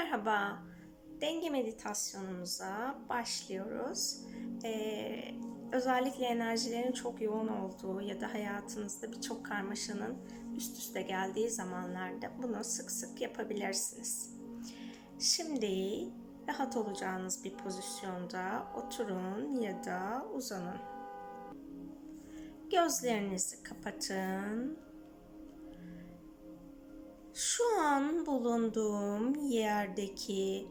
merhaba. Denge meditasyonumuza başlıyoruz. Ee, özellikle enerjilerin çok yoğun olduğu ya da hayatınızda birçok karmaşanın üst üste geldiği zamanlarda bunu sık sık yapabilirsiniz. Şimdi rahat olacağınız bir pozisyonda oturun ya da uzanın. Gözlerinizi kapatın şu an bulunduğum yerdeki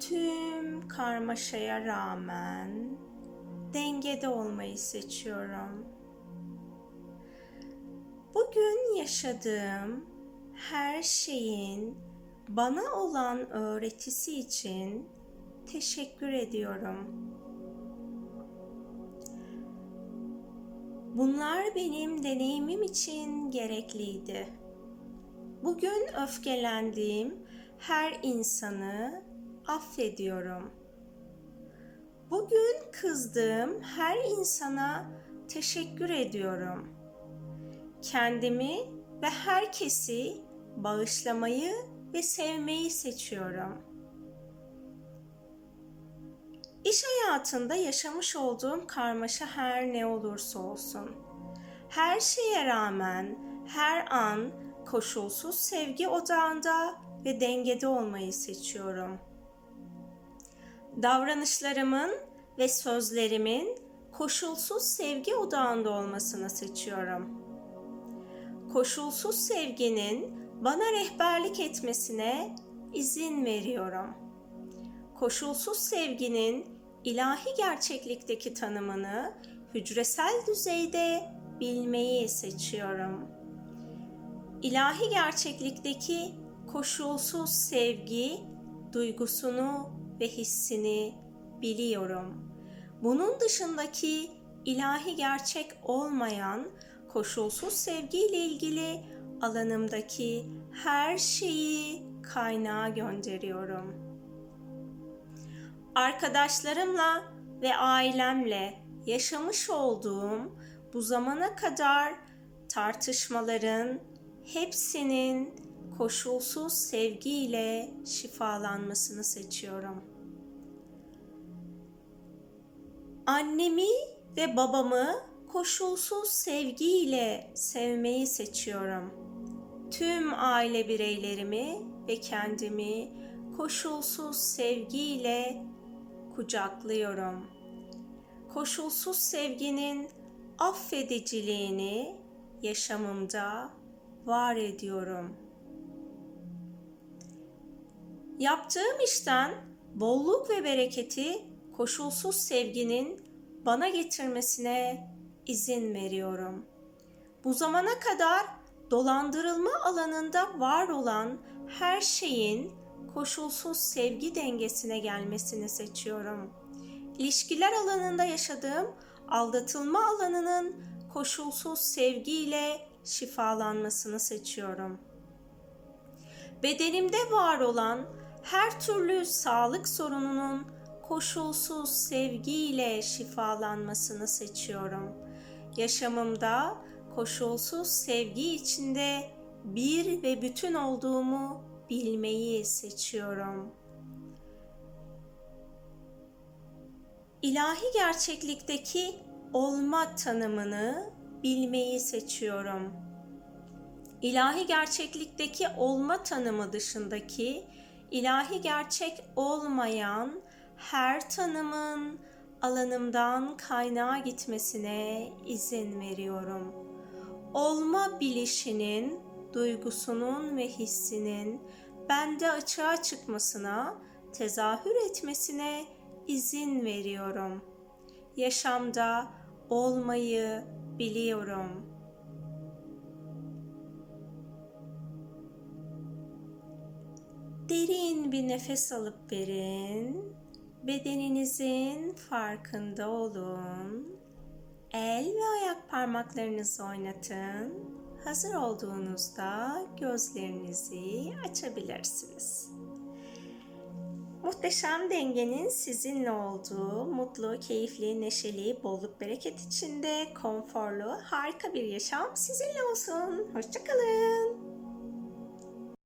tüm karmaşaya rağmen dengede olmayı seçiyorum. Bugün yaşadığım her şeyin bana olan öğretisi için teşekkür ediyorum. Bunlar benim deneyimim için gerekliydi. Bugün öfkelendiğim her insanı affediyorum. Bugün kızdığım her insana teşekkür ediyorum. Kendimi ve herkesi bağışlamayı ve sevmeyi seçiyorum. İş hayatında yaşamış olduğum karmaşa her ne olursa olsun. Her şeye rağmen her an koşulsuz sevgi odağında ve dengede olmayı seçiyorum. Davranışlarımın ve sözlerimin koşulsuz sevgi odağında olmasını seçiyorum. Koşulsuz sevginin bana rehberlik etmesine izin veriyorum. Koşulsuz sevginin ilahi gerçeklikteki tanımını hücresel düzeyde bilmeyi seçiyorum.'' İlahi gerçeklikteki koşulsuz sevgi duygusunu ve hissini biliyorum. Bunun dışındaki ilahi gerçek olmayan koşulsuz sevgiyle ilgili alanımdaki her şeyi kaynağa gönderiyorum. Arkadaşlarımla ve ailemle yaşamış olduğum bu zamana kadar tartışmaların, hepsinin koşulsuz sevgiyle şifalanmasını seçiyorum. Annemi ve babamı koşulsuz sevgiyle sevmeyi seçiyorum. Tüm aile bireylerimi ve kendimi koşulsuz sevgiyle kucaklıyorum. Koşulsuz sevginin affediciliğini yaşamımda var ediyorum. Yaptığım işten bolluk ve bereketi koşulsuz sevginin bana getirmesine izin veriyorum. Bu zamana kadar dolandırılma alanında var olan her şeyin koşulsuz sevgi dengesine gelmesini seçiyorum. İlişkiler alanında yaşadığım aldatılma alanının koşulsuz sevgiyle şifalanmasını seçiyorum. Bedenimde var olan her türlü sağlık sorununun koşulsuz sevgiyle şifalanmasını seçiyorum. Yaşamımda koşulsuz sevgi içinde bir ve bütün olduğumu bilmeyi seçiyorum. İlahi gerçeklikteki olma tanımını bilmeyi seçiyorum. İlahi gerçeklikteki olma tanımı dışındaki ilahi gerçek olmayan her tanımın alanımdan kaynağa gitmesine izin veriyorum. Olma bilişinin, duygusunun ve hissinin bende açığa çıkmasına, tezahür etmesine izin veriyorum. Yaşamda olmayı, biliyorum. Derin bir nefes alıp verin. Bedeninizin farkında olun. El ve ayak parmaklarınızı oynatın. Hazır olduğunuzda gözlerinizi açabilirsiniz. Muhteşem dengenin sizinle olduğu, mutlu, keyifli, neşeli, bolluk bereket içinde, konforlu, harika bir yaşam sizinle olsun. Hoşçakalın.